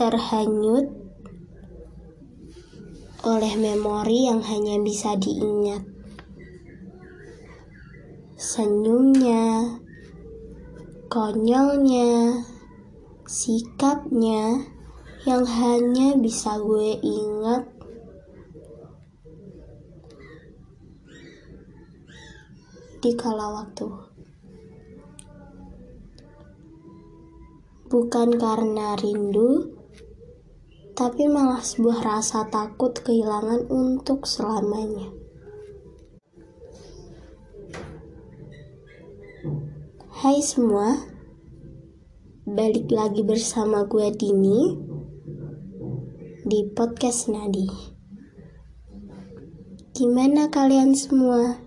terhanyut oleh memori yang hanya bisa diingat. Senyumnya, konyolnya, sikapnya yang hanya bisa gue ingat di kala waktu. Bukan karena rindu, tapi malah sebuah rasa takut kehilangan untuk selamanya. Hai semua, balik lagi bersama gue Dini di podcast Nadi. Gimana kalian semua?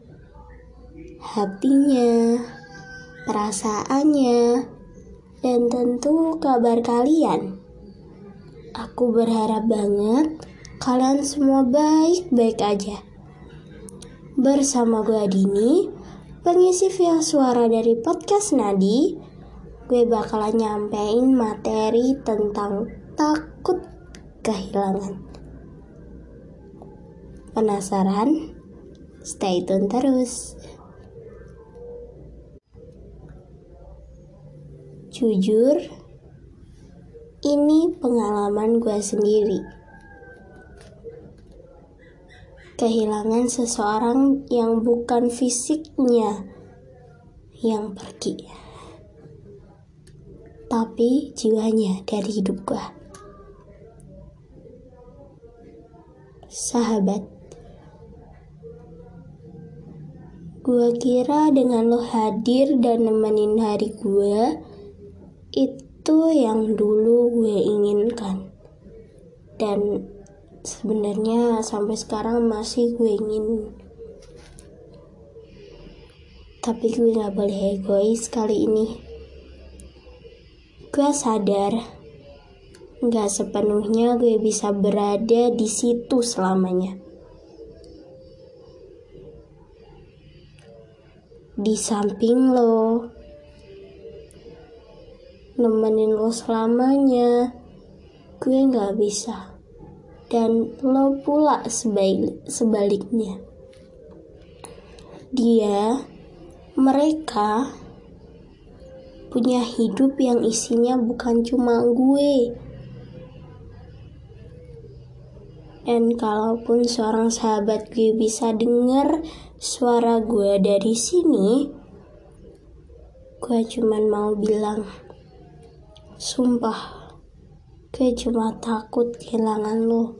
Hatinya, perasaannya, dan tentu kabar kalian. Aku berharap banget kalian semua baik-baik aja. Bersama gue Dini, pengisi via suara dari podcast Nadi, gue bakalan nyampein materi tentang takut kehilangan. Penasaran? Stay tune terus. Jujur, ini pengalaman gue sendiri. Kehilangan seseorang yang bukan fisiknya yang pergi, tapi jiwanya dari hidup gue. Sahabat, gue kira dengan lo hadir dan nemenin hari gue, itu yang dulu gue inginkan. Dan sebenarnya sampai sekarang masih gue ingin. Tapi gue gak boleh egois kali ini. Gue sadar gak sepenuhnya gue bisa berada di situ selamanya. Di samping lo nemenin lo selamanya. Gue nggak bisa. Dan lo pula sebalik sebaliknya. Dia mereka punya hidup yang isinya bukan cuma gue. Dan kalaupun seorang sahabat gue bisa dengar suara gue dari sini gue cuman mau bilang Sumpah, gue cuma takut kehilangan lo.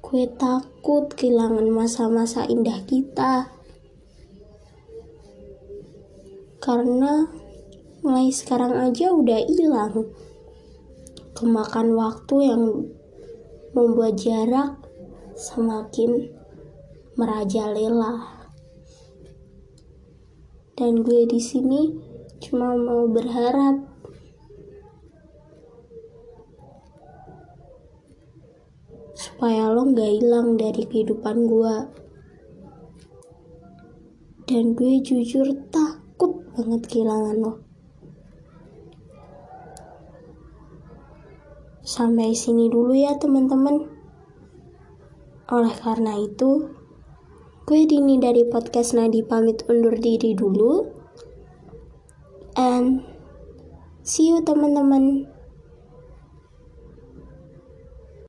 Gue takut kehilangan masa-masa indah kita. Karena mulai sekarang aja udah hilang. Kemakan waktu yang membuat jarak semakin merajalela. Dan gue di sini cuma mau berharap supaya lo gak hilang dari kehidupan gue dan gue jujur takut banget kehilangan lo. Sampai sini dulu ya teman-teman. Oleh karena itu gue Dini dari podcast Nadi pamit undur diri dulu. And see you teman-teman